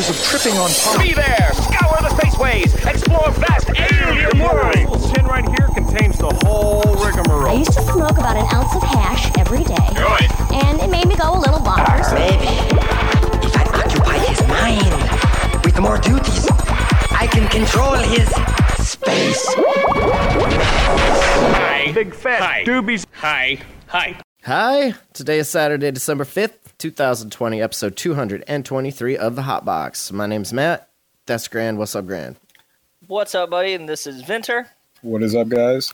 dangers of tripping on pop. Be there! Scour the spaceways! Explore vast alien worlds! This tin right here contains the whole rigmarole. I rigmarole. used to smoke about an ounce of hash every day, Good. and it made me go a little bonkers. Maybe if I occupy his mind with more duties, I can control his space. Hi. Big fat Hi. doobies. Hi. Hi. Hi, today is Saturday, December 5th, 2020, episode 223 of The Hot Box. My name's Matt. That's Grand. What's up, Grand? What's up, buddy? And this is Vintr. What is up, guys?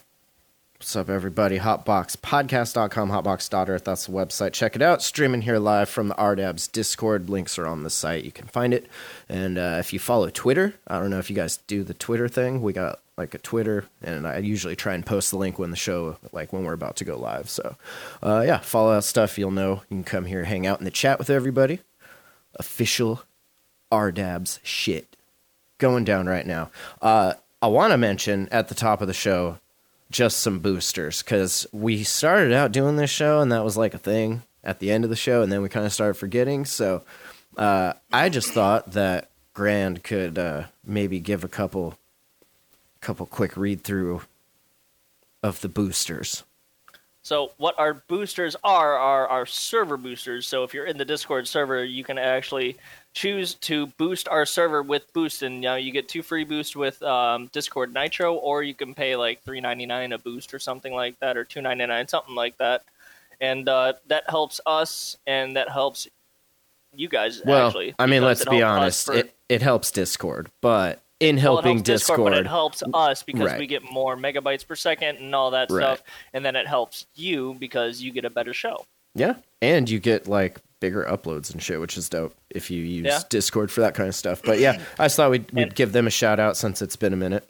What's up, everybody? Hotboxpodcast.com, hotbox.earth. That's the website. Check it out. Streaming here live from the RDABS Discord. Links are on the site. You can find it. And uh, if you follow Twitter, I don't know if you guys do the Twitter thing. We got like a Twitter, and I usually try and post the link when the show, like when we're about to go live. So, uh, yeah, follow that stuff. You'll know. You can come here, hang out in the chat with everybody. Official RDABS shit going down right now. Uh, I want to mention at the top of the show just some boosters because we started out doing this show and that was like a thing at the end of the show and then we kind of started forgetting. So uh, i just thought that grand could uh, maybe give a couple couple quick read through of the boosters So, what our boosters are are our server boosters. So, if you're in the Discord server, you can actually choose to boost our server with boost, and you know you get two free boosts with um, Discord Nitro, or you can pay like three ninety nine a boost or something like that, or two ninety nine something like that, and uh, that helps us, and that helps you guys. well actually, i mean let's be honest for- it, it helps discord but in Well, it helping helps Discord, discord, but it helps us because Right. we get more megabytes per second and all that Right. stuff, and then it helps you because you get a better show. Yeah, and you get like bigger uploads and shit, which is dope if you use Yeah. Discord for that kind of stuff. But yeah, I just thought we'd, we'd And- give them a shout out since it's been a minute.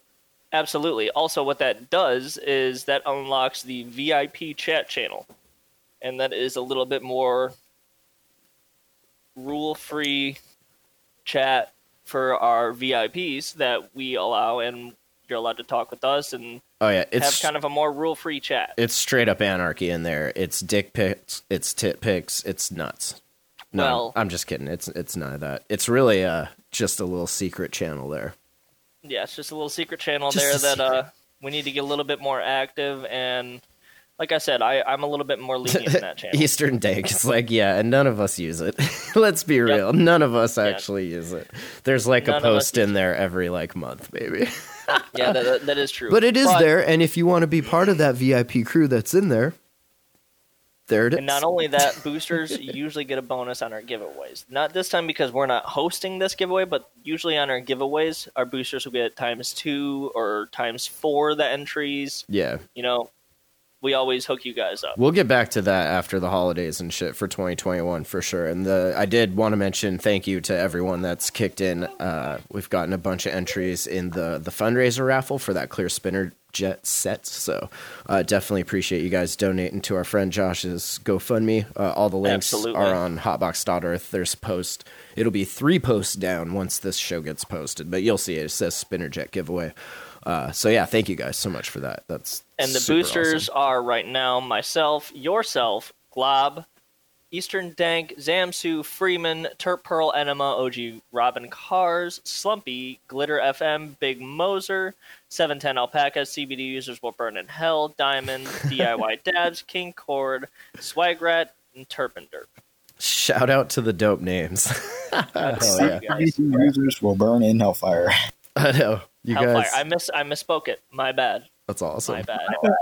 Absolutely. Also, what that does is that unlocks the VIP chat channel, and that is a little bit more rule-free chat for our VIPs that we allow, and you're allowed to talk with us and Oh yeah, it's have kind of a more rule-free chat. it's straight up anarchy in there. It's dick pics, it's tit pics, it's nuts. No, Well- I'm just kidding. It's it's none of that. It's really uh just a little secret channel there. yeah, it's just a little secret channel Just there a that uh, we need to get a little bit more active. And like I said, I, I'm a little bit more lenient in that channel. Eastern Dank. It's like, yeah, and none of us use it. Let's be real. None of us actually use it. There's like None a post in there every like month, maybe. yeah, that- that, that is true. But it is there, and if you want to be part of that VIP crew that's in there, there it is. And not only that, boosters usually get a bonus on our giveaways. Not this time because we're not hosting this giveaway, but usually on our giveaways, our boosters will get times two or times four the entries. yeah, You know, we always hook you guys up. we'll get back to that after the holidays and shit for 2021 for sure. And the I did want to mention thank you to everyone that's kicked in. Uh, we've gotten a bunch of entries in the the fundraiser raffle for that clear spinner jet set. So uh, definitely appreciate you guys donating to our friend Josh's GoFundMe. Uh, all the links Absolutely. are on hotbox.earth. There's post. It'll be three posts down once this show gets posted, but you'll see it. It says spinner jet giveaway. Uh, so yeah, thank you guys so much for that. That's And the super boosters awesome. are right now myself, yourself, Glob, Eastern Dank, Zamsu, Freeman, Turp Pearl Enema, OG Robin Cars, Slumpy, Glitter FM, Big Moser, 710 Alpaca, CBD users will burn in hell, Diamond, DIY Dabs, King Cord, Swagrat, and Turpender. Shout out to the dope names. That's Hell you users will burn in hellfire. I know you Hellfire. guys. I miss I misspoke it. My bad. that's awesome. My bad.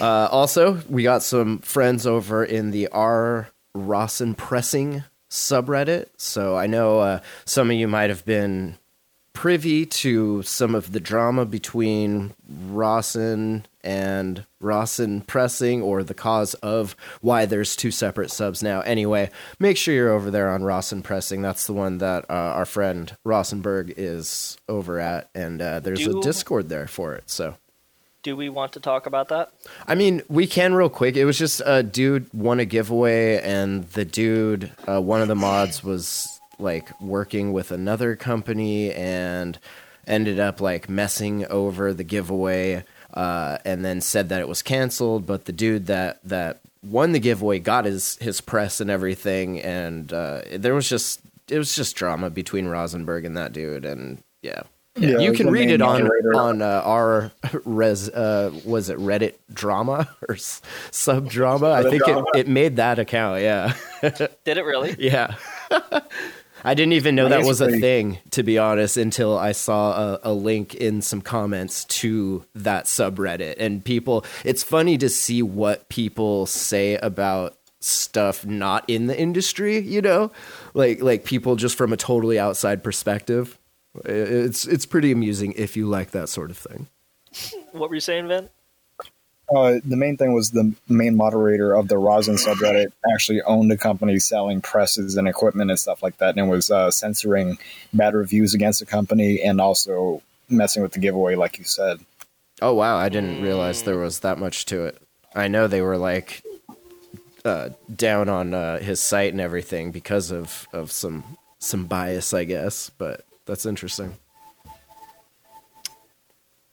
Uh, also, we got some friends over in the R Rosin Pressing subreddit. So I know uh, some of you might have been privy to some of the drama between Rosin and Rosin Pressing, or the cause of why there's two separate subs now. Anyway, make sure you're over there on Rosin Pressing. That's the one that uh, our friend Rawsonberg is over at, and uh, there's Do- a Discord there for it. So. Do we want to talk about that? I mean, we can real quick. It was just a dude won a giveaway, and the dude, uh, one of the mods, was like working with another company and ended up like messing over the giveaway, uh, and then said that it was canceled. But the dude that that won the giveaway got his his press and everything, and uh, there was just it was just drama between Rosenberg and that dude, and yeah. Yeah, you can read it on moderator. on uh, our res uh, was it Reddit drama or s- sub drama? I think drama. it, it made that account. Yeah, Did it really? yeah. I didn't even know that was a thing, to be honest, until I saw a, a link in some comments to that subreddit. And people, it's funny to see what people say about stuff not in the industry. You know, like like people just from a totally outside perspective. It's it's pretty amusing if you like that sort of thing. What were you saying, Vin? Uh, the main thing was the main moderator of the Rosin subreddit actually owned a company selling presses and equipment and stuff like that, and it was uh, censoring bad reviews against the company and also messing with the giveaway, like you said. Oh wow, I didn't realize there was that much to it. I know they were like uh, down on uh, his site and everything because of of some some bias, I guess. But that's interesting.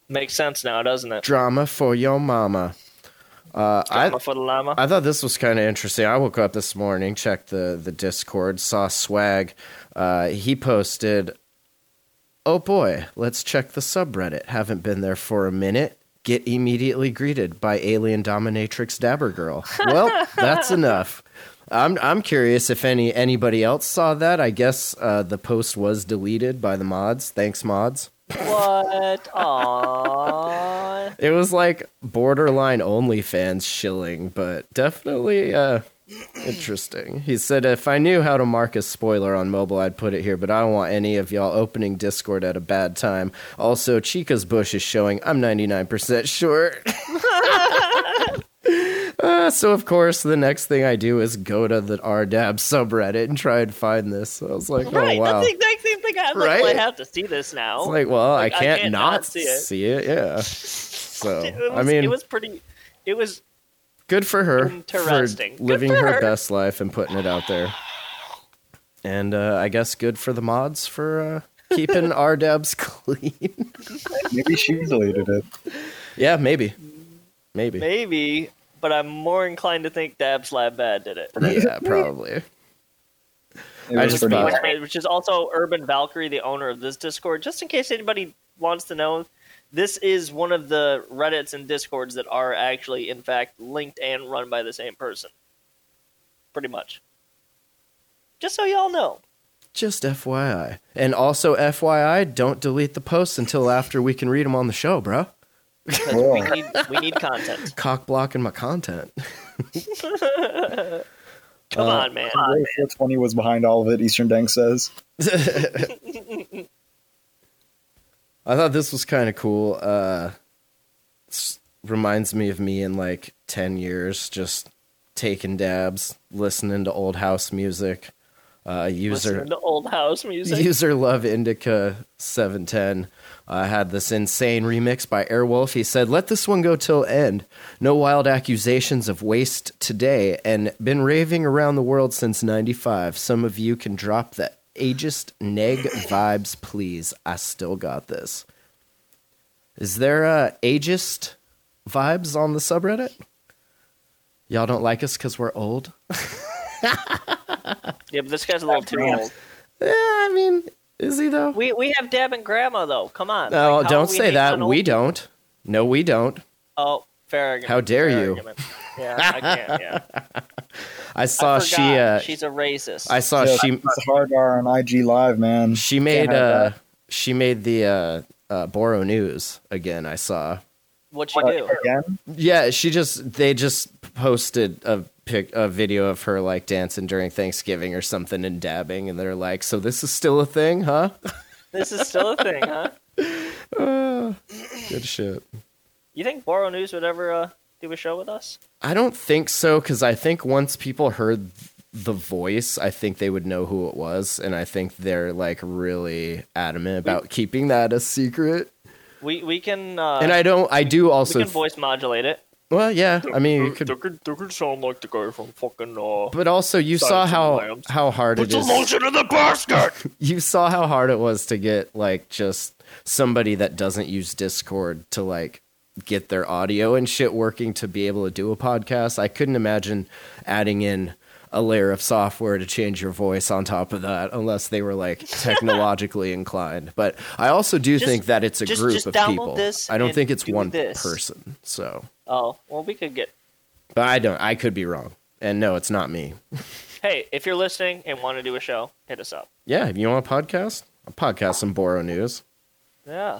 Makes sense now, doesn't it? Drama for your mama. Uh, I Drama for the llama. I thought this was kind of interesting. I woke up this morning, checked the the Discord, saw Swag. Uh, he posted, "Oh boy, let's check the subreddit. Haven't been there for a minute. Get immediately greeted by alien dominatrix Dabber Girl. Well, that's enough." I'm I'm curious if any anybody else saw that. I guess uh, the post was deleted by the mods. Thanks, mods. What? Aww. It was like borderline OnlyFans shilling, but definitely uh, interesting. He said, "If I knew how to mark a spoiler on mobile, I'd put it here, but I don't want any of y'all opening Discord at a bad time." Also, Chica's bush is showing. I'm 99% sure. Uh, so of course, the next thing I do is go to the RDAB subreddit and try and find this. So I was like, "Oh right, wow!" that's the exact same thing. I'm like, Right? well, I have to see this now. It's like, well, Like, I, I can't can't not, not see it. see it. Yeah. So it was, I mean, it was pretty. It was good for her Interesting. for Good living for her, her. best life and putting it out there. And uh, I guess good for the mods for uh, keeping our dabs clean. Maybe she deleted it. yeah, maybe, maybe. maybe, but I'm more inclined to think Dabs Lab Bad did it. Yeah, probably. I just pretty thought- which is also Urban Valkyrie, the owner of this Discord. Just in case anybody wants to know, this is one of the Reddits and Discords that are actually, in fact, linked and run by the same person. Pretty much. Just so y'all know. Just FYI, and also FYI, don't delete the posts until after we can read them on the show, bro. Because Cool. we need we need content. Cock blocking my content. Come Uh, on, man. Ray 420 was behind all of it, Eastern Dank says. I thought this was kind of cool. Uh, reminds me of me in like 10 years, just taking dabs, listening to old house music. Uh, user old house music. user love indica 710 uh, had this insane remix by airwolf. He said let this one go till end. No wild accusations of waste today and been raving around the world since 95 some of you can drop the ageist neg vibes please. I still got this. Is there uh ageist vibes on the subreddit? Y'all don't like us because we're old Yeah, but this guy's a little too old. yeah i mean is he though We we have Deb and Grandma though. Come on. No, Like, don't say that. We people? don't. No, we don't. Oh, fair argument. How dare fair you. argument. Yeah, I can't. Yeah. I saw I she. Uh, She's a racist. I saw Yeah, she. it's hard R on IG Live, man. She made. Can't Uh, she made the uh, uh, Boro News again. I saw. What you do? Again? Yeah, she just. They just posted a pic, a video of her like dancing during Thanksgiving or something and dabbing, and they're like, "So this is still a thing, huh?" This is still a thing, huh? Good shit. You think Boro News would ever uh, do a show with us? I don't think so because I think once people heard the voice, I think they would know who it was, and I think they're like really adamant about keeping that a secret. We we can. Uh, and I don't. I do we also. can voice modulate it. Well, yeah. I mean, you could. could, they could sound like the guy from fucking uh, But also, you saw Silence of the how how hard it is. lotion in the basket. You saw how hard it was to get like just somebody that doesn't use Discord to like get their audio and shit working to be able to do a podcast. I couldn't imagine adding in a layer of software to change your voice on top of that, unless they were like technologically inclined. But I also do Just- think that it's a just- group just of people. this I don't think it's one this. person. So, Oh, well, we could get. but I don't. I could be wrong. And no, it's not me. Hey, if you're listening and want to do a show, hit us up. Yeah, if you want a podcast, I'll podcast some Boro news. Yeah.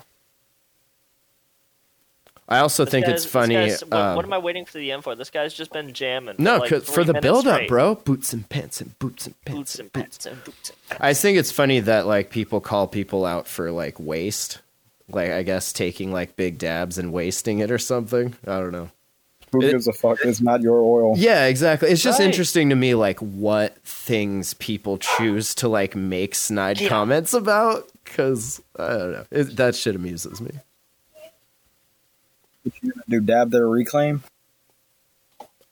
I also This think it's funny. what, um, what am I waiting for the end for? This guy's just been jamming. No, for like for the build up, straight. bro. Boots and pants and boots and pants Boots and boots. pants and boots. And I think it's funny that like people call people out for like waste, like I guess taking like big dabs and wasting it or something. I don't know. Who It- gives a fuck? It's not your oil. Yeah, exactly. It's just Right. interesting to me like what things people choose to like make snide Yeah. comments about because I don't know. It, that shit amuses me. What you gonna do dab their reclaim?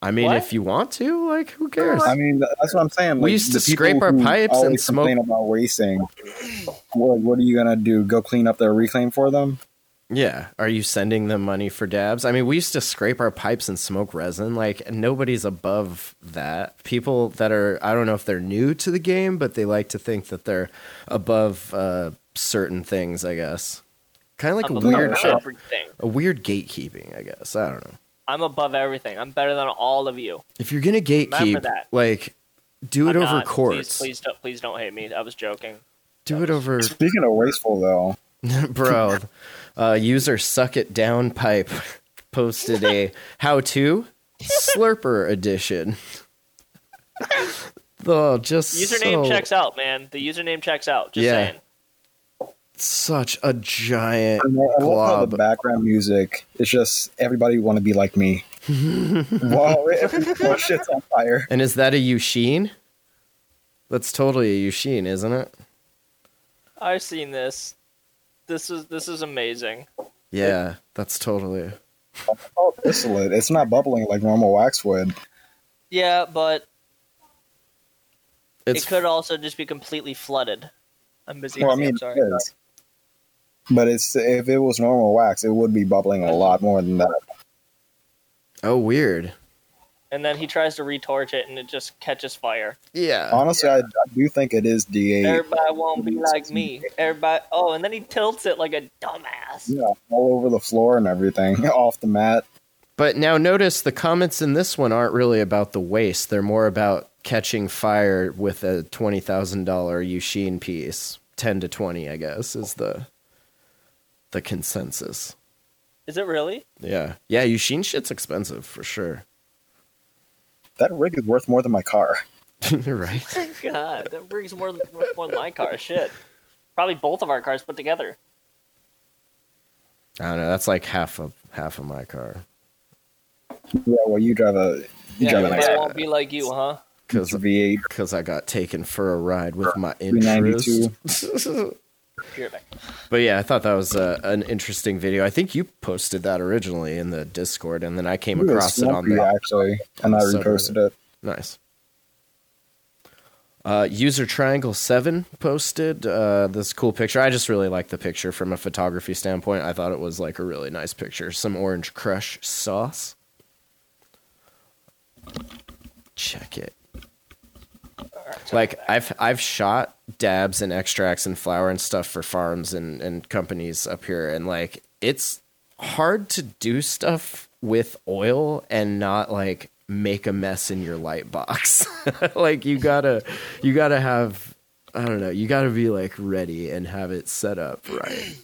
I mean, What? if you want to, like, who cares? I mean, that's what I'm saying. We used to scrape our pipes and always smoke- about wasting. What, what are you gonna do? Go clean up their reclaim for them? Yeah. Are you sending them money for dabs? I mean, we used to scrape our pipes and smoke resin. Like, nobody's above that. People that are, I don't know if they're new to the game, but they like to think that they're above uh, certain things, I guess. Kind of like I'm a weird, a weird gatekeeping, I guess. I don't know. I'm above everything. I'm better than all of you. If you're going to gatekeep, that. like, do it I'm over not. courts. Please, please don't, please don't hate me. I was joking. Do it over, Speaking of wasteful, though, bro. Uh, user suck it down pipe posted a how to slurper edition. oh, just Username so- checks out, man. The username checks out. Just Yeah. saying. Such a giant I love how glob. the background music is just everybody want to be like me. wow, everyone shit's on fire. And is that a Yushin? That's totally a Yushin, isn't it? I've seen this. This is this is amazing. Yeah, that's totally. Oh, distillate. It's not bubbling like normal wax would. Yeah, but It's it could also just be completely flooded. I'm busy. Well, I I'm sorry. it is. But it's if it was normal wax, it would be bubbling a lot more than that. oh weird. And then he tries to retorch it, and it just catches fire. Yeah. Honestly, I, I do think it is D8. Everybody won't be like me. Everybody. Oh, and then he tilts it like a dumbass. Yeah, all over the floor and everything, off the mat. But now notice the comments in this one aren't really about the waste. They're more about catching fire with a twenty thousand dollar Yushin piece. Ten to twenty, I guess, is the the consensus. Is it really? Yeah. Yeah, Yushin shit's expensive for sure. That rig is worth more than my car. You're right. God, that brings more than more than my car. Shit. Probably both of our cars put together. I don't know, that's like half of half of my car. Yeah, well, you drive a you Yeah, drive a everybody nice won't be like you, huh? Because V8 because I got taken for a ride with my 392. interest. Here, back. But yeah, I thought that was uh, an interesting video. I think you posted that originally in the Discord, and then I came Look across it on Slumpy, the actually, and I reposted it. Nice. Uh, user triangle seven posted uh, this cool picture. I just really like the picture from a photography standpoint. I thought it was like a really nice picture. Some orange crush sauce. Check it. Like I've I've shot dabs and extracts and flour and stuff for farms and, and companies up here and like it's hard to do stuff with oil and not like make a mess in your light box. like you gotta you gotta have I don't know, you gotta be like ready and have it set up right.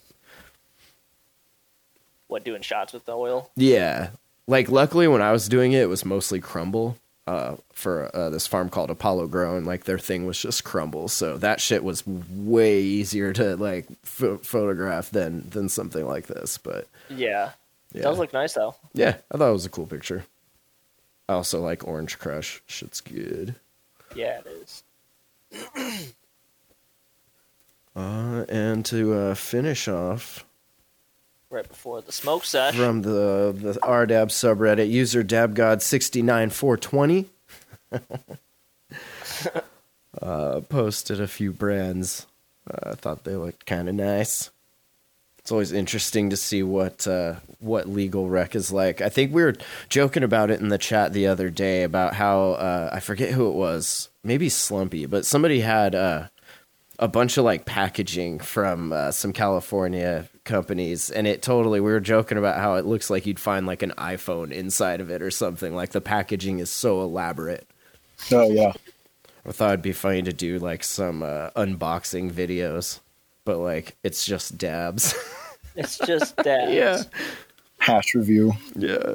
What doing shots with the oil? Yeah. Like luckily when I was doing it it was mostly crumble. Uh, for uh, this farm called Apollo Grown, like their thing was just crumble, so that shit was way easier to like ph- photograph than than something like this. But Yeah. It yeah, does look nice though. yeah, I thought it was a cool picture. I also like Orange Crush, shit's good. Yeah, it is. Uh, and to uh, finish off Right before the smoke sesh. from the the RDAB subreddit, user dabgod69420 uh, posted a few brands. Uh, I thought they looked kind of nice. It's always interesting to see what uh, what legal rec is like. I think we were joking about it in the chat the other day about how uh, I forget who it was, maybe Slumpy, but somebody had uh, a bunch of like packaging from uh, some California companies, and it totally. We were joking about how it looks like you'd find like an iPhone inside of it or something. Like the packaging is so elaborate. Oh yeah. I thought it'd be funny to do like some uh, unboxing videos, but like it's just dabs. It's just dabs. yeah, Hash review. yeah,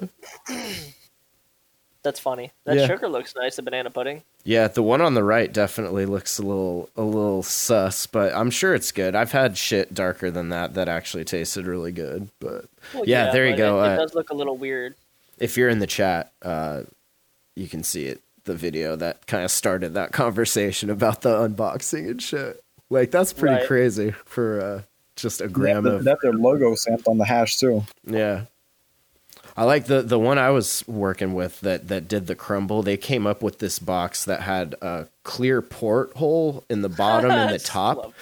That's funny. That Yeah. sugar looks nice, the banana pudding. yeah. The one on the right definitely looks a little a little sus, but I'm sure it's good. I've had shit darker than that that actually tasted really good. But Well, Yeah, there you go, It, uh, it does look a little weird. if you're in the chat, uh, you can see it. The video that kind of started that conversation about the unboxing and shit. Like that's pretty Right. crazy for uh, just a gram have, the, of that their logo stamped on the hash too. Yeah. I like the the one I was working with that that did the crumble. They came up with this box that had a clear porthole in the bottom and the top,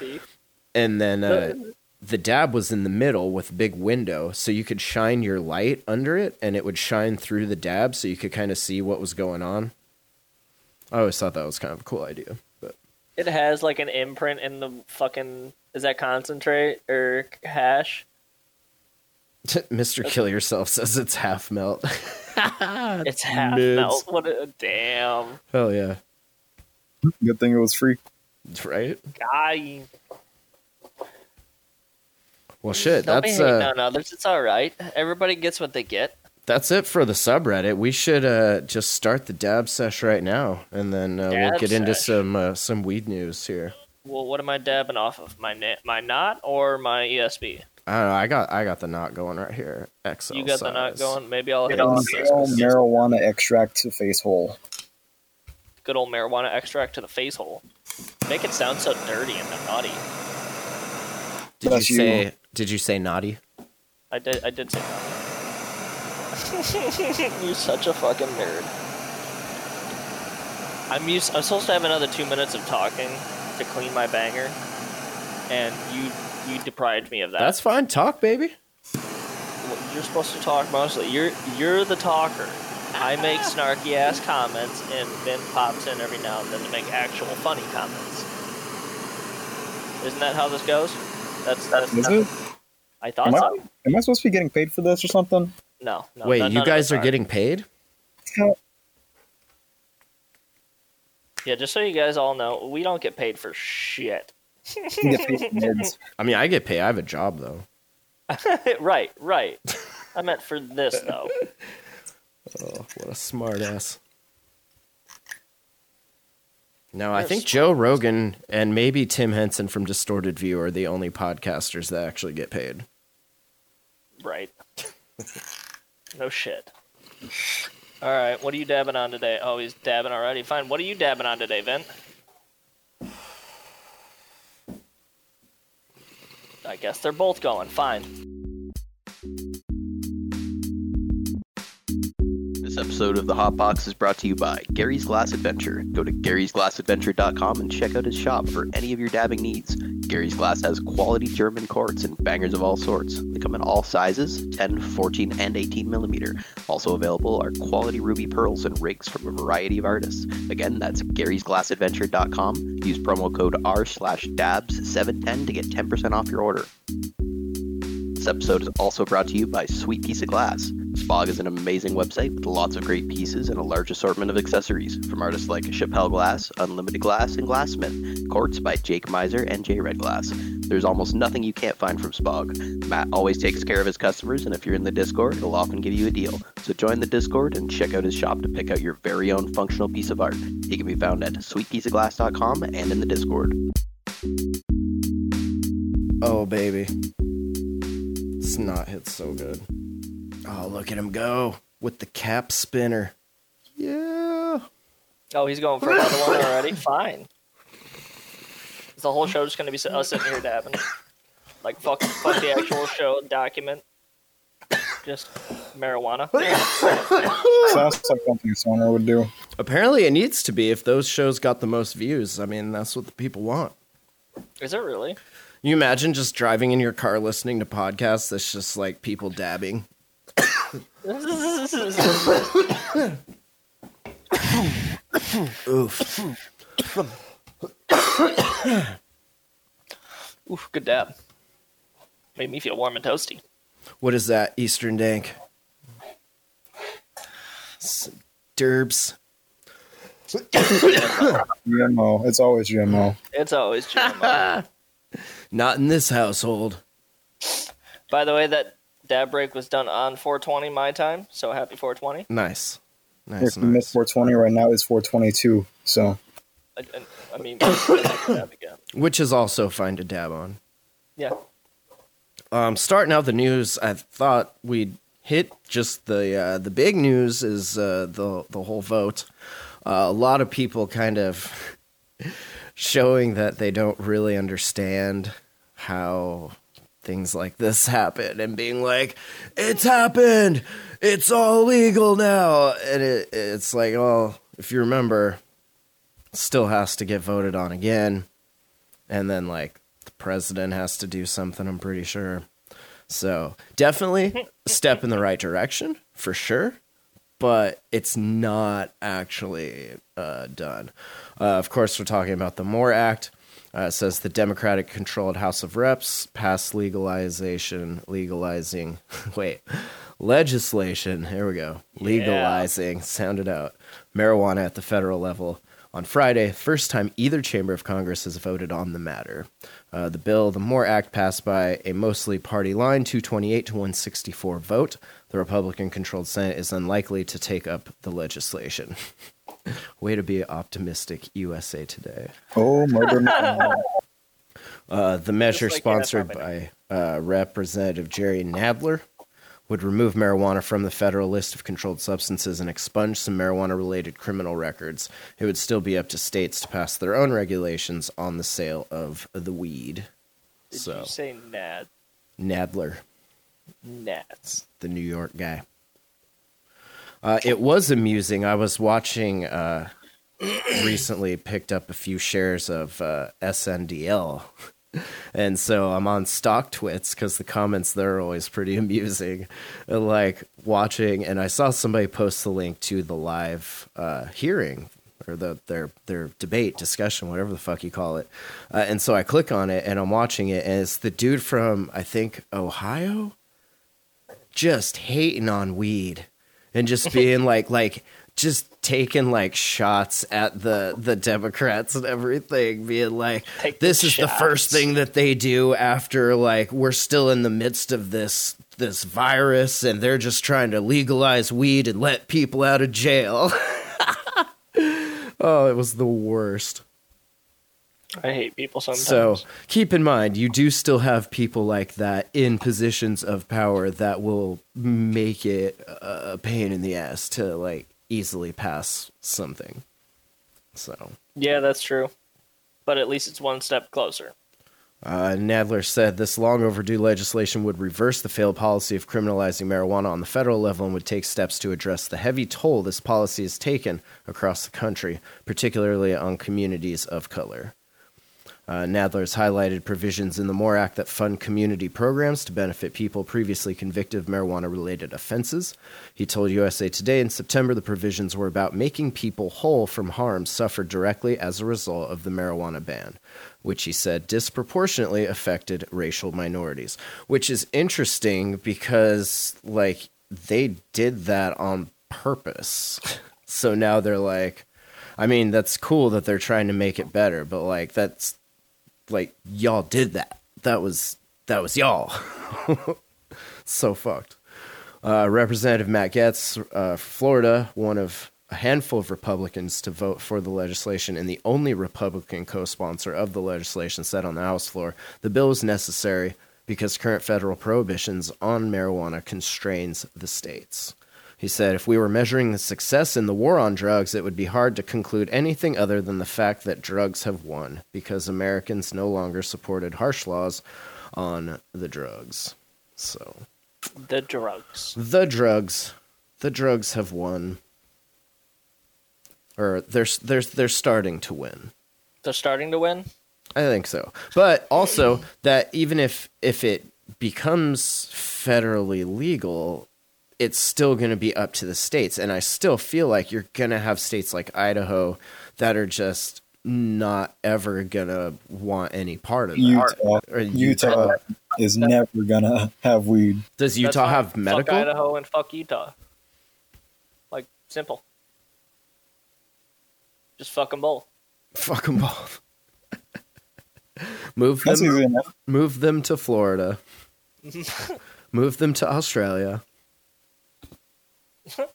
and then uh, the dab was in the middle with a big window, so you could shine your light under it, and it would shine through the dab, so you could kind of see what was going on. I always thought that was kind of a cool idea, but It has like an imprint in the fucking. Is that concentrate or hash? Mister Kill Yourself says it's half melt. It's half mids. melt. What a damn Hell yeah, Good thing it was free. right? guy. Well, shit. Don't be That's hating uh, on others. It's all right. Everybody gets what they get. That's it for the subreddit. We should uh, just start the dab sesh right now, and then uh, we'll Dab get into some uh, some weed news here. Well, what am I dabbing off of? My na- my knot or my ESB? I don't know. I got I got the knot going right here. XL. You got the knot size. going. Maybe I'll hit Inhale the marijuana extract to face hole. good old marijuana extract to the face hole. Make it sound so dirty and naughty. Did That's you you. say? Did you say naughty? I did. I did say naughty. You're such a fucking nerd. I'm used. I'm supposed to have another two minutes of talking to clean my banger, and you you deprived me of that. That's fine. Talk, baby. Well, you're supposed to talk mostly. You're you're the talker. I make snarky ass comments, and Ben pops in every now and then to make actual funny comments. Isn't that how this goes? That's that's. Is it? I thought Am I, so. am I supposed to be getting paid for this or something? No, no. Wait, none- you none guys us are getting paid? Yeah, just so you guys all know, we don't get paid for shit. You get paid for nerds. I mean, I get paid. I have a job though. right, right. I meant for this though. Oh, what a smart ass. No, I think. Joe Rogan and maybe Tim Henson from Distorted View are the only podcasters that actually get paid. Right. no shit. All right, what are you dabbing on today? Oh, he's dabbing already. Fine. What are you dabbing on today, Vin? I guess they're both going. Fine. Episode of the Hot Box is brought to you by Gary's Glass Adventure. Go to garysglassadventure.com and check out his shop for any of your dabbing needs. Gary's Glass has quality German quartz and bangers of all sorts. They come in all sizes 10, 14, and 18 millimeter. Also available are quality ruby pearls and rigs from a variety of artists. Again, that's garysglassadventure.com. Use promo code R slash dabs710 to get 10% off your order. This episode is also brought to you by Sweet Piece of Glass. Spog is an amazing website with lots of great pieces and a large assortment of accessories from artists like Chappelle Glass, Unlimited Glass, and Glassmith. Quartz by Jake Miser and J Red Glass. There's almost nothing you can't find from Spog. Matt always takes care of his customers, and if you're in the Discord, he'll often give you a deal. So join the Discord and check out his shop to pick out your very own functional piece of art. He can be found at sweetpieceofglass.com and in the Discord. Oh, baby. This knot hits so good. Oh, look at him go with the cap spinner. Yeah. Oh, he's going for another one already. Fine. Is the whole show just gonna be us sitting here dabbing? Like fuck, fuck the actual show document. Just marijuana. Sounds like something Sonar would do. Apparently, it needs to be if those shows got the most views. I mean, that's what the people want. Is it really? You imagine just driving in your car listening to podcasts that's just like people dabbing. Oof. Oof, good dab. Made me feel warm and toasty. What is that, Eastern Dank? S- Derbs. GMO. It's always GMO. It's always GMO. Not in this household. By the way, that dab break was done on 420 my time, so happy 420. Nice. Nice, If you miss nice. 420 right now, it's 422. So I, I, I mean, dab again. Which is also fine to dab on. Yeah. Um, starting out the news, I thought we'd hit just the uh, the big news is uh, the the whole vote. Uh, a lot of people kind of showing that they don't really understand how things like this happen and being like, "It's happened, it's all legal now," and it, it's like, well, if you remember, still has to get voted on again, and then like the president has to do something. I'm pretty sure. So definitely step in the right direction for sure, but it's not actually uh, done. Uh, of course, we're talking about the MORE Act. Uh, says the Democratic controlled House of Reps passed legalization, legalizing, wait, legislation. Here we go. Legalizing, sound it out. Marijuana at the federal level on Friday, first time either chamber of Congress has voted on the matter. Uh, the bill, the MORE Act, passed by a mostly party line 228 to 164 vote. The Republican controlled Senate is unlikely to take up the legislation. Way to be optimistic, USA Today. oh, murder. McDonald. Uh, the measure, like sponsored by uh, Representative Jerry Nadler, would remove marijuana from the federal list of controlled substances and expunge some marijuana related criminal records. It would still be up to states to pass their own regulations on the sale of the weed. Did so, you say nad? Nadler, Nats. the New York guy. Uh, it was amusing. I was watching uh, recently, picked up a few shares of uh, SNDL. And so I'm on StockTwits because the comments there are always pretty amusing. Like watching, and I saw somebody post the link to the live uh, hearing or the their their debate discussion, whatever the fuck you call it. Uh, and so I click on it and I'm watching it, and it's the dude from I think Ohio, just hating on weed and just being like like just taking like shots at the the Democrats and everything, being like, Take "This is the first thing that they do after like we're still in the midst of this this virus, and they're just trying to legalize weed and let people out of jail." oh, it was the worst. I hate people sometimes. So keep in mind, you do still have people like that in positions of power that will make it a pain in the ass to like easily pass something. So yeah, that's true. But at least it's one step closer. Uh, Nadler said this long overdue legislation would reverse the failed policy of criminalizing marijuana on the federal level and would take steps to address the heavy toll this policy has taken across the country, particularly on communities of color. Uh, Nadler has highlighted provisions in the MORE Act that fund community programs to benefit people previously convicted of marijuana related offenses. He told USA Today in September the provisions were about making people whole from harm suffered directly as a result of the marijuana ban, which he said disproportionately affected racial minorities. Which is interesting because, like, they did that on purpose. So now they're like, I mean, that's cool that they're trying to make it better, but like, that's like y'all did that. That was that was y'all. so fucked. Uh, Representative Matt Gaetz, uh, Florida, one of a handful of Republicans to vote for the legislation and the only Republican co-sponsor of the legislation, said on the House floor, the bill is necessary because current federal prohibitions on marijuana constrains the states. He said, if we were measuring the success in the war on drugs, it would be hard to conclude anything other than the fact that drugs have won because Americans no longer supported harsh laws on the drugs. So, The drugs. the drugs, the drugs have won. Or they're they're they're starting to win. They're starting to win. I think so. But also that even if if it becomes federally legal, it's still going to be up to the states and I still feel like you're going to have states like Idaho that are just not ever going to want any part of that. Utah, Or Utah is never gonna have weed. Does That's Utah fine. have Fuck medical? Idaho and fuck Utah. Like simple. Just fuck them both. Fuck them both. move That's them move them to Florida. move them to Australia. Just,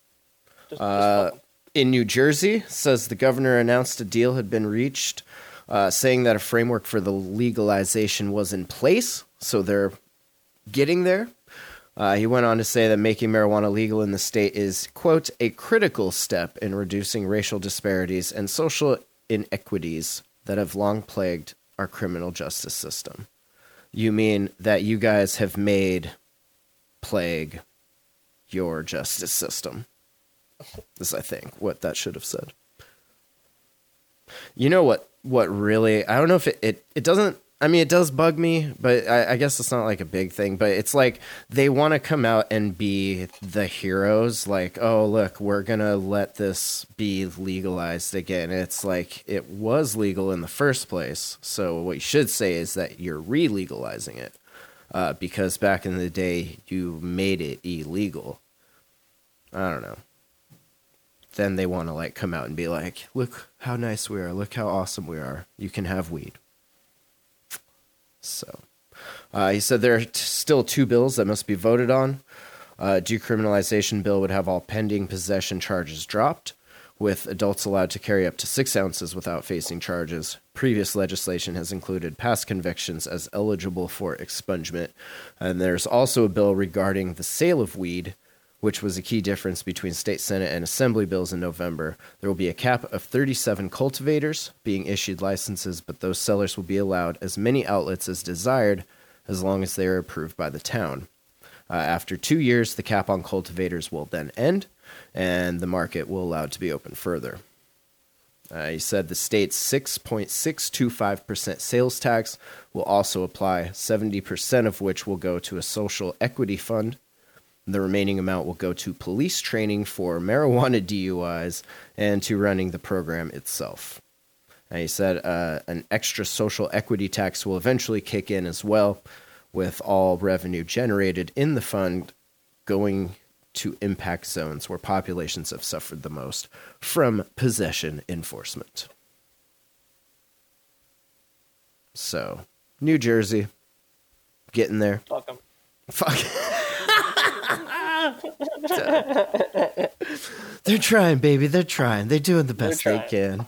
just Uh, in New Jersey, says the governor announced a deal had been reached, uh, saying that a framework for the legalization was in place. So they're getting there. Uh, he went on to say that making marijuana legal in the state is, quote, a critical step in reducing racial disparities and social inequities that have long plagued our criminal justice system. You mean that you guys have made plague your justice system? is I think what that should have said. You know what? What really? I don't know if it it, it doesn't. I mean, it does bug me, but I, I guess it's not like a big thing. But it's like they want to come out and be the heroes. Like, oh look, we're gonna let this be legalized again. It's like it was legal in the first place. So what you should say is that you're re-legalizing it uh, because back in the day you made it illegal. I don't know then they want to like come out and be like, "Look how nice we are! Look how awesome we are! You can have weed." So, uh, he said there are t- still two bills that must be voted on. Uh, decriminalization bill would have all pending possession charges dropped, with adults allowed to carry up to six ounces without facing charges. Previous legislation has included past convictions as eligible for expungement, and there's also a bill regarding the sale of weed which was a key difference between state senate and assembly bills in November. There will be a cap of 37 cultivators being issued licenses, but those sellers will be allowed as many outlets as desired as long as they are approved by the town. Uh, after two years, the cap on cultivators will then end, and the market will allow it to be open further. Uh, he said the state's 6.625% sales tax will also apply, 70% of which will go to a social equity fund. The remaining amount will go to police training for marijuana DUIs and to running the program itself. And he said uh, an extra social equity tax will eventually kick in as well, with all revenue generated in the fund going to impact zones where populations have suffered the most from possession enforcement. So, New Jersey, getting there. Fuck them. Fuck. They're trying, baby. They're trying. They're doing the best they can.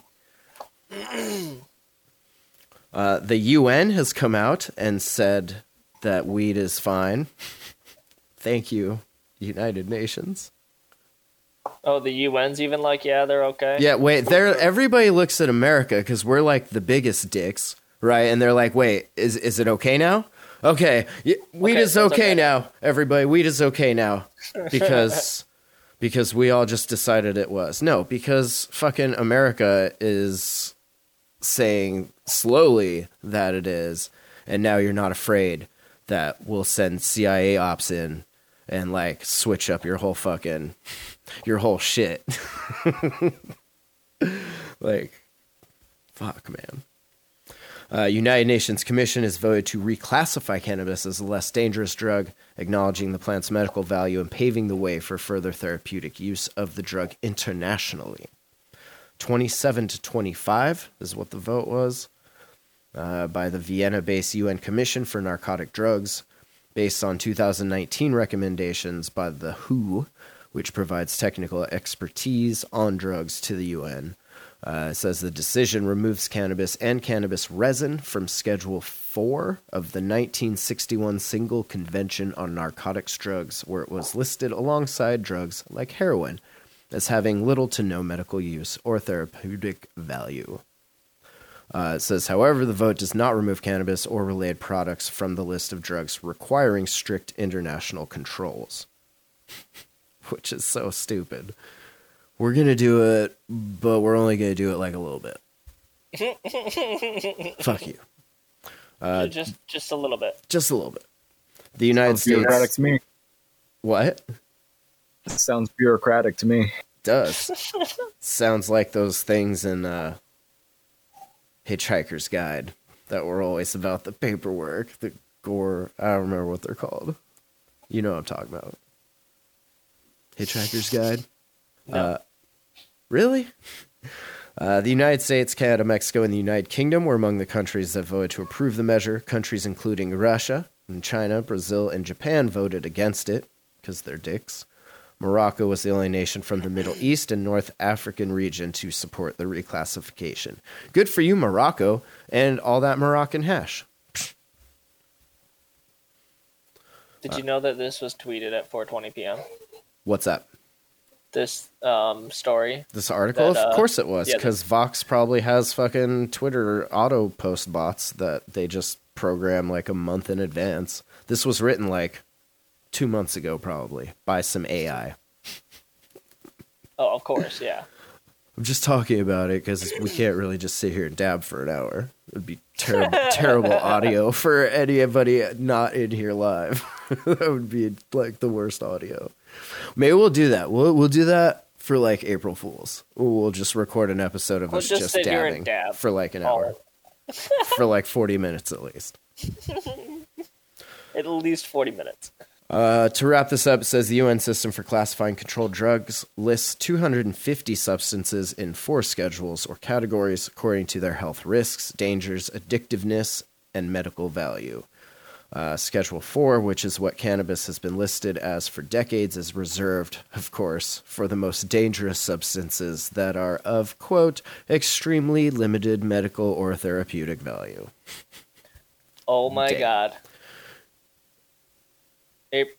Uh, the UN has come out and said that weed is fine. Thank you, United Nations. Oh, the UN's even like, yeah, they're okay. Yeah, wait. There, everybody looks at America because we're like the biggest dicks, right? And they're like, "Wait, is is it okay now? Okay, weed Okay, is okay, okay. now, everybody. Weed is okay now because because we all just decided it was no because fucking America is saying slowly that it is, and now you're not afraid that we'll send CIA ops in and like switch up your whole fucking your whole shit. like, fuck, man. Uh, United Nations Commission has voted to reclassify cannabis as a less dangerous drug, acknowledging the plant's medical value and paving the way for further therapeutic use of the drug internationally. 27 to 25 is what the vote was uh, by the Vienna based UN Commission for Narcotic Drugs, based on 2019 recommendations by the WHO, which provides technical expertise on drugs to the UN. Uh, says the decision removes cannabis and cannabis resin from Schedule 4 of the 1961 Single Convention on Narcotics Drugs, where it was listed alongside drugs like heroin as having little to no medical use or therapeutic value. Uh, it says, however, the vote does not remove cannabis or related products from the list of drugs requiring strict international controls, which is so stupid. We're going to do it, but we're only going to do it like a little bit. Fuck you. Uh, just just a little bit. just a little bit. The United Sounds bureaucratic States. to me. What? Sounds bureaucratic to me. does. Sounds like those things in uh, Hitchhiker's Guide that were always about the paperwork, the gore. I don't remember what they're called. You know what I'm talking about. Hitchhiker's Guide? Uh, really? Uh, the United States, Canada, Mexico, and the United Kingdom were among the countries that voted to approve the measure. Countries including Russia and China, Brazil, and Japan voted against it because they're dicks. Morocco was the only nation from the Middle East and North African region to support the reclassification. Good for you, Morocco, and all that Moroccan hash. Did you know that this was tweeted at 4:20 p.m. What's that? This um, story. This article? That, uh, of course it was, yeah, because Vox probably has fucking Twitter auto post bots that they just program like a month in advance. This was written like two months ago, probably, by some AI. Oh, of course, yeah. I'm just talking about it because we can't really just sit here and dab for an hour. It would be terrible, terrible audio for anybody not in here live. that would be like the worst audio. Maybe we'll do that. We'll we'll do that for like April Fools. We'll just record an episode of We'll us just just, dabbing dab. for like an Oh. hour, for like 40 minutes at least. At least 40 minutes. Uh, to wrap this up, it says the UN system for classifying controlled drugs lists 250 substances in four schedules or categories according to their health risks, dangers, addictiveness, and medical value. Uh, Schedule 4, which is what cannabis has been listed as for decades, is reserved, of course, for the most dangerous substances that are of, quote, extremely limited medical or therapeutic value. Oh my Damn. god.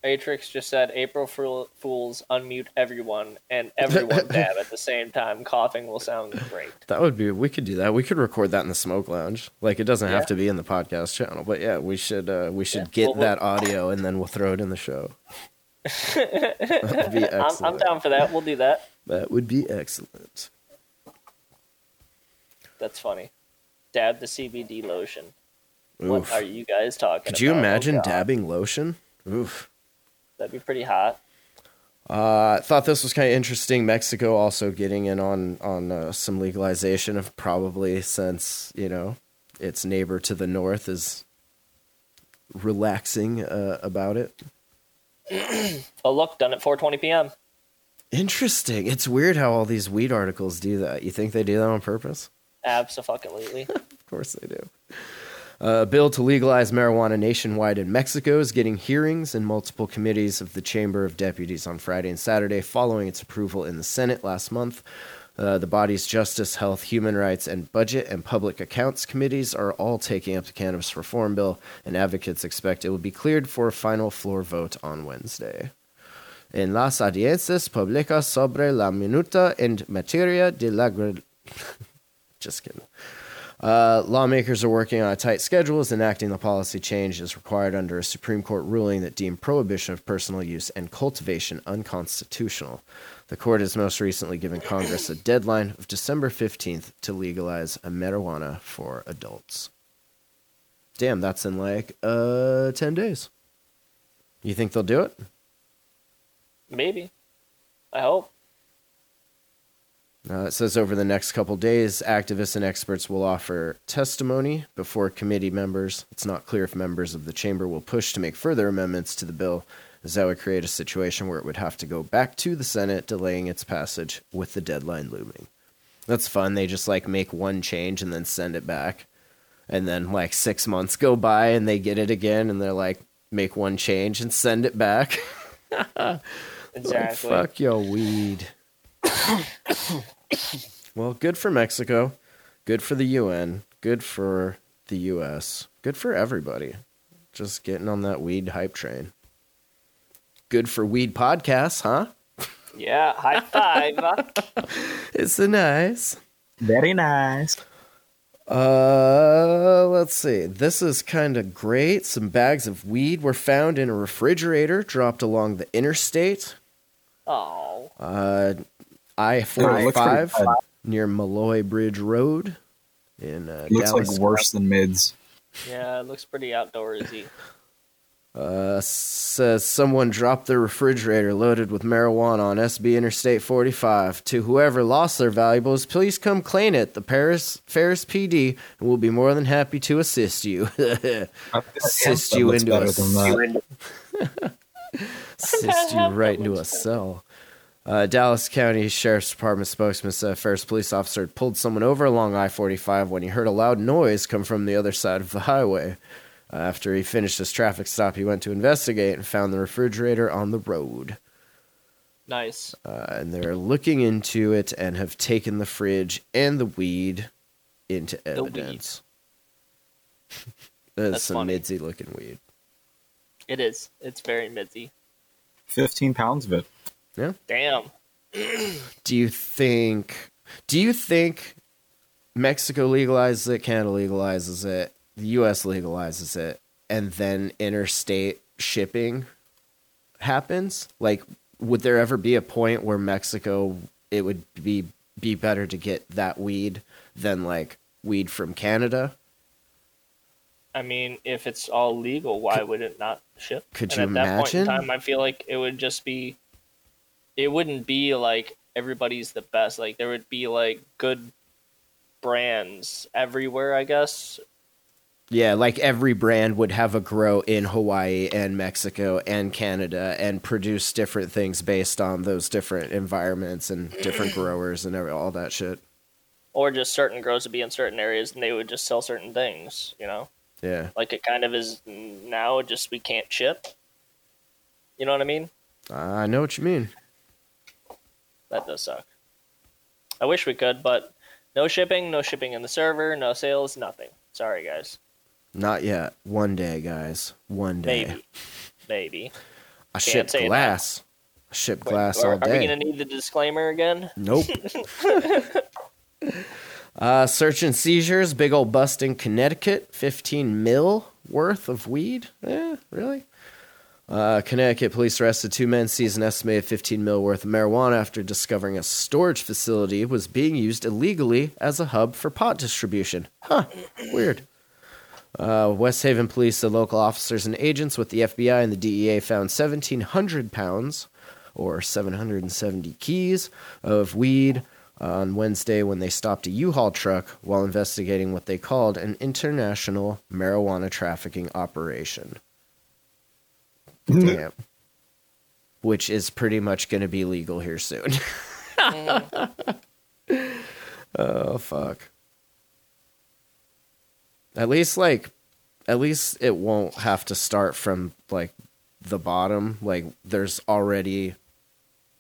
Atrix just said April Fools unmute everyone and everyone dab at the same time. Coughing will sound great. That would be. We could do that. We could record that in the smoke lounge. Like it doesn't Yeah. have to be in the podcast channel, but yeah, we should. Uh, we should Yeah, get well, that audio and then we'll throw it in the show. that would be I'm, excellent. I'm down for that. We'll do that. That would be excellent. That's funny. Dab the CBD lotion. Oof. What are you guys talking Could you about? Oh, imagine God. dabbing lotion? Oof. That'd be pretty hot. Uh, I thought this was kind of interesting. Mexico also getting in on on uh, some legalization of probably since you know its neighbor to the north is relaxing uh, about it. Oh, look, done at 4:20 p.m. Interesting. It's weird how all these weed articles do that. You think they do that on purpose? Absolutely. Of course they do. Uh, a bill to legalize marijuana nationwide in Mexico is getting hearings in multiple committees of the Chamber of Deputies on Friday and Saturday following its approval in the Senate last month. Uh, the body's Justice, Health, Human Rights, and Budget and Public Accounts committees are all taking up the cannabis reform bill, and advocates expect it will be cleared for a final floor vote on Wednesday. En las audiencias públicas sobre la minuta en materia de la... Just kidding. Uh, lawmakers are working on a tight schedule as enacting the policy change is required under a Supreme Court ruling that deemed prohibition of personal use and cultivation unconstitutional. The court has most recently given Congress a deadline of December 15th to legalize a marijuana for adults. Damn, that's in like uh 10 days. You think they'll do it? Maybe. I hope. Uh, it says over the next couple days, activists and experts will offer testimony before committee members. It's not clear if members of the chamber will push to make further amendments to the bill, as that would create a situation where it would have to go back to the Senate, delaying its passage with the deadline looming. That's fun. They just like make one change and then send it back. And then like six months go by and they get it again and they're like, make one change and send it back. Exactly. Fuck your weed. well, good for Mexico. Good for the UN. Good for the US. Good for everybody. Just getting on that weed hype train. Good for weed podcasts, huh? Yeah, high five. It's a nice. Very nice. Uh, let's see. This is kind of great. Some bags of weed were found in a refrigerator dropped along the interstate. oh. Uh, I Yeah, it forty looks pretty five near Malloy Bridge Road in uh, Looks Dallas. like worse than mids. Yeah, it looks pretty outdoorsy. Uh, says someone dropped their refrigerator loaded with marijuana on SB Interstate 45. To whoever lost their valuables, please come claim it. The Paris Ferris PD will be more than happy to assist you. assist you into a better than that. assist you right into a cell. Uh, Dallas County Sheriff's Department spokesman said a Ferris police officer had pulled someone over along I 45 when he heard a loud noise come from the other side of the highway. Uh, after he finished his traffic stop, he went to investigate and found the refrigerator on the road. Nice. Uh, and they're looking into it and have taken the fridge and the weed into weed. evidence. That's That's some funny. midsy looking weed. It is. It's very midzy. 15 pounds of it. Damn. Do you think? Do you think Mexico legalizes it, Canada legalizes it, the U.S. legalizes it, and then interstate shipping happens? Like, would there ever be a point where Mexico it would be be better to get that weed than like weed from Canada? I mean, if it's all legal, why would it not ship? could and you at that point in time, I feel like it would just be. It wouldn't be like everybody's the best. Like there would be like good brands everywhere. I guess. Yeah, like every brand would have a grow in Hawaii and Mexico and Canada and produce different things based on those different environments and different growers and every, all that shit. Or just certain grows would be in certain areas, and they would just sell certain things. You know, Yeah. like it kind of is now. Just we can't ship. You know what I mean? I know what you mean. That does suck. I wish we could, but no shipping, no shipping in the server, no sales, nothing. Sorry, guys. Not yet. One day, guys. One day. Maybe, maybe. I ship glass. I ship glass Are, all are we gonna need the disclaimer again? Nope. uh, search and seizures. Big old bust in Connecticut. 15 mil worth of weed. Eh, really? Uh, Connecticut police arrested two men, seized an estimated 15 mil worth of marijuana after discovering a storage facility was being used illegally as a hub for pot distribution. Huh. Weird. Uh, West Haven police said local officers and agents with the FBI and the DEA found 1,700 pounds or 770 keys of weed on Wednesday when they stopped a U-Haul truck while investigating what they called an international marijuana trafficking operation. Damn. Which is pretty much going to be legal here soon. oh fuck. At least like at least it won't have to start from like the bottom. Like there's already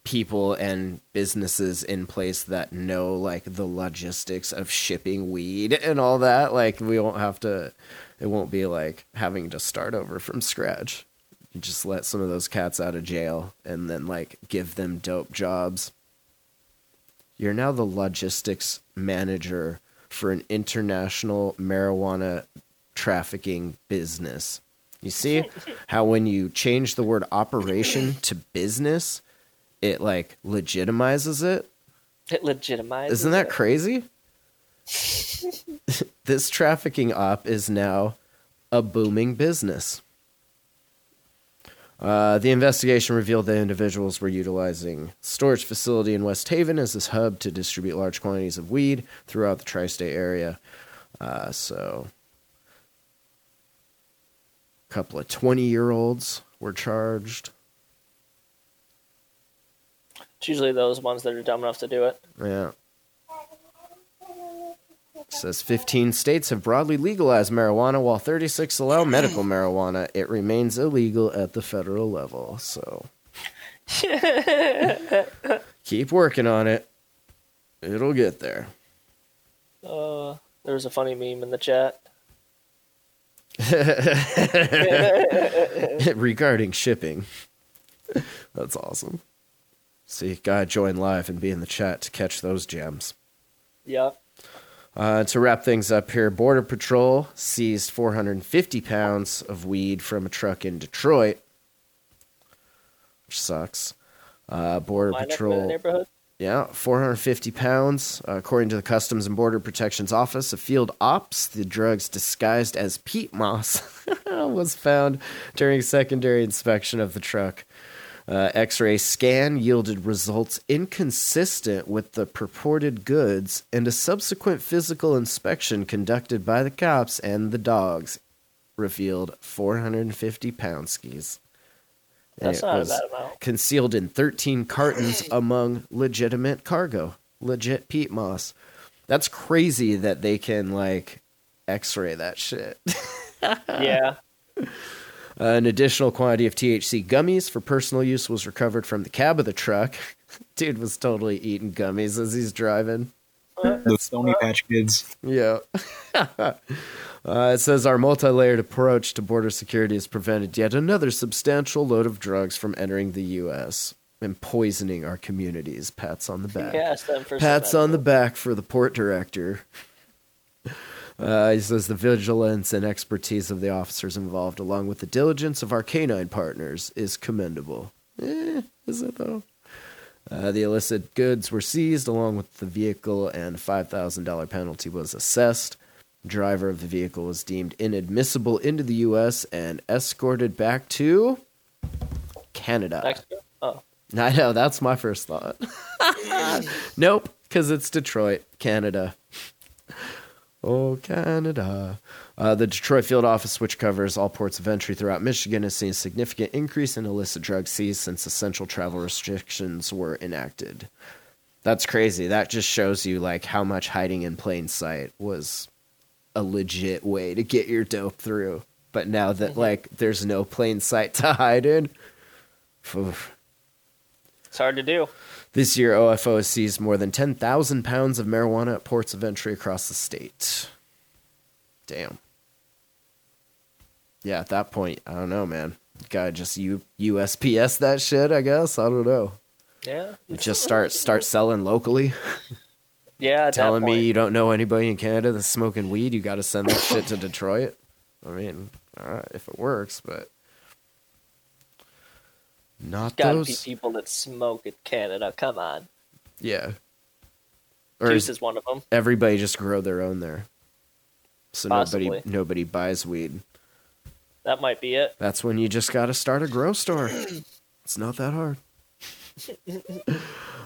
people and businesses in place that know like the logistics of shipping weed and all that. Like we won't have to it won't be like having to start over from scratch. Just let some of those cats out of jail and then like give them dope jobs. You're now the logistics manager for an international marijuana trafficking business. You see how when you change the word operation to business, it like legitimizes it? It legitimizes. Isn't that it. crazy? this trafficking op is now a booming business. Uh, the investigation revealed that individuals were utilizing storage facility in West Haven as this hub to distribute large quantities of weed throughout the tri-state area. Uh, so, a couple of twenty-year-olds were charged. It's usually those ones that are dumb enough to do it. Yeah. Says 15 states have broadly legalized marijuana while 36 allow medical marijuana. It remains illegal at the federal level. So keep working on it. It'll get there. Uh, there was a funny meme in the chat. Regarding shipping. That's awesome. See, gotta join live and be in the chat to catch those gems. Yep. Uh, to wrap things up here, Border Patrol seized 450 pounds of weed from a truck in Detroit, which sucks. Uh, Border Line up in the Patrol. Yeah, 450 pounds. Uh, according to the Customs and Border Protection's Office of Field Ops, the drugs disguised as peat moss was found during secondary inspection of the truck. Uh, X ray scan yielded results inconsistent with the purported goods, and a subsequent physical inspection conducted by the cops and the dogs revealed 450 pound skis. And That's it not a was bad amount. concealed in 13 cartons among legitimate cargo, legit peat moss. That's crazy that they can like x-ray that shit. Yeah. An additional quantity of THC gummies for personal use was recovered from the cab of the truck. Dude was totally eating gummies as he's driving. The Stony Patch Kids. Yeah. uh, it says our multi layered approach to border security has prevented yet another substantial load of drugs from entering the U.S. and poisoning our communities. Pats on the back. Yes, Pats on the back for the port director. Uh, he says the vigilance and expertise of the officers involved, along with the diligence of our canine partners, is commendable. Eh, is it though? Uh, the illicit goods were seized along with the vehicle, and a $5,000 penalty was assessed. Driver of the vehicle was deemed inadmissible into the U.S. and escorted back to Canada. Mexico. Oh, I know, that's my first thought. nope, because it's Detroit, Canada. Oh, Canada. Uh, the Detroit field office, which covers all ports of entry throughout Michigan, has seen a significant increase in illicit drug seized since essential travel restrictions were enacted. That's crazy. That just shows you like how much hiding in plain sight was a legit way to get your dope through. But now that like there's no plain sight to hide in, oof. it's hard to do. This year, OFO has seized more than 10,000 pounds of marijuana at ports of entry across the state. Damn. Yeah, at that point, I don't know, man. Gotta just U- USPS that shit, I guess. I don't know. Yeah. Just start start selling locally. Yeah. Telling me you don't know anybody in Canada that's smoking weed, you gotta send that shit to Detroit. I mean, all right, if it works, but not Gotta those. be people that smoke in Canada. Come on. yeah. Or Juice is one of them. everybody just grow their own there. So Possibly. nobody nobody buys weed. That might be it. That's when you just got to start a grow store. It's not that hard.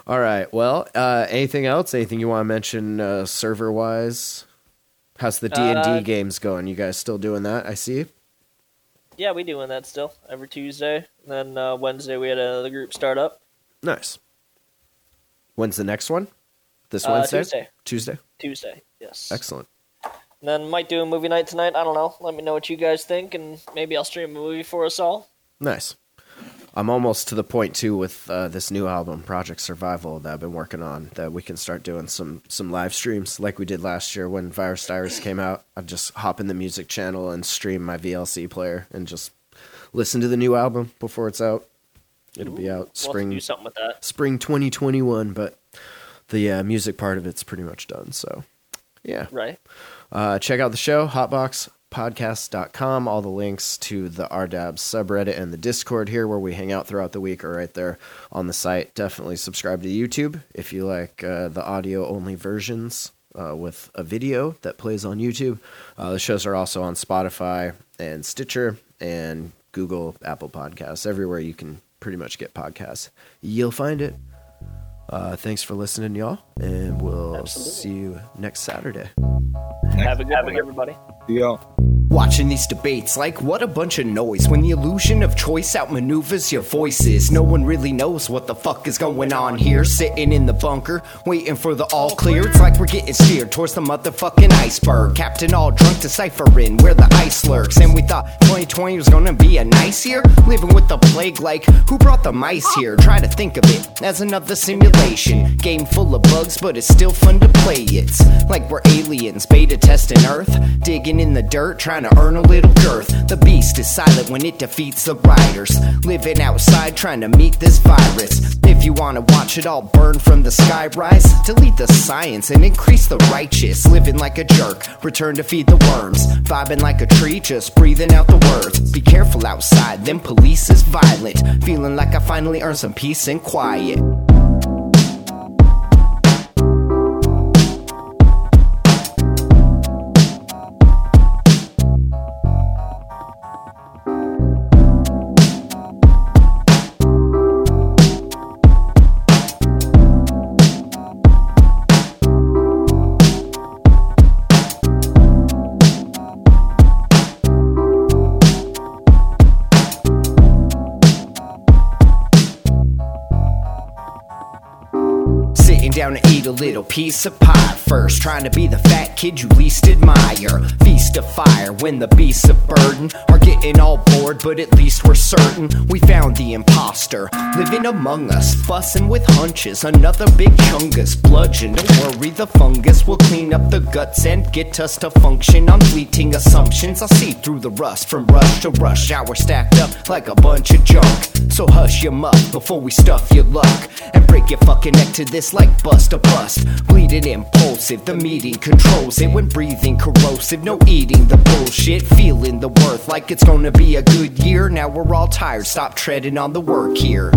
All right. Well, uh, anything else? Anything you want to mention uh, server wise? How's the D and Uh, D games going? You guys still doing that? I see. Yeah, we doing that still every Tuesday. then uh, Wednesday we had another group start up. Nice. When's the next one? This Uh, Wednesday. Tuesday. Tuesday. Tuesday. Yes. Excellent. Then might do a movie night tonight. I don't know. Let me know what you guys think, and maybe I'll stream a movie for us all. Nice. I'm almost to the point too with uh, this new album, Project Survival, that I've been working on. That we can start doing some some live streams like we did last year when Virus Diaries came out. I'd just hop in the music channel and stream my VLC player and just listen to the new album before it's out. It'll be out We'll spring do something with that. spring 2021, but the uh, music part of it's pretty much done. So, yeah. Right. Uh, check out the show, hotboxpodcast.com. All the links to the RDAB subreddit and the Discord here where we hang out throughout the week are right there on the site. Definitely subscribe to YouTube if you like uh, the audio only versions uh, with a video that plays on YouTube. Uh, the shows are also on Spotify and Stitcher and Google, Apple Podcasts, everywhere you can pretty much get podcasts. You'll find it. Uh, thanks for listening, y'all, and we'll Absolutely. see you next Saturday. Have a good one, everybody. Yeah. Watching these debates like what a bunch of noise when the illusion of choice outmaneuvers your voices. No one really knows what the fuck is going on here. Sitting in the bunker, waiting for the all clear. It's like we're getting steered towards the motherfucking iceberg. Captain all drunk deciphering where the ice lurks. And we thought 2020 was gonna be a nice year. Living with the plague like who brought the mice here? Try to think of it as another simulation. Game full of bugs, but it's still fun to play. It's like we're aliens, beta testing Earth. Digging in the dirt, trying to earn a little girth. The beast is silent when it defeats the riders. Living outside, trying to meet this virus. If you wanna watch it all burn from the sky rise, delete the science and increase the righteous. Living like a jerk, return to feed the worms. Vibing like a tree, just breathing out the words. Be careful outside, them police is violent. Feeling like I finally earned some peace and quiet. Little piece of pie first. Trying to be the fat kid you least admire. Feast of fire when the beasts of burden are getting all bored, but at least we're certain we found the imposter living among us, fussing with hunches. Another big chungus bludgeon. Don't worry, the fungus clean up the guts and get us to function on fleeting assumptions. I see through the rust from rush to rush hour stacked up like a bunch of junk. So hush your muff before we stuff your luck and break your fucking neck to this like bust a bust. Bleeding impulsive, the meeting controls it when breathing corrosive. No eating the bullshit, feeling the worth like it's gonna be a good year. Now we're all tired, stop treading on the work here.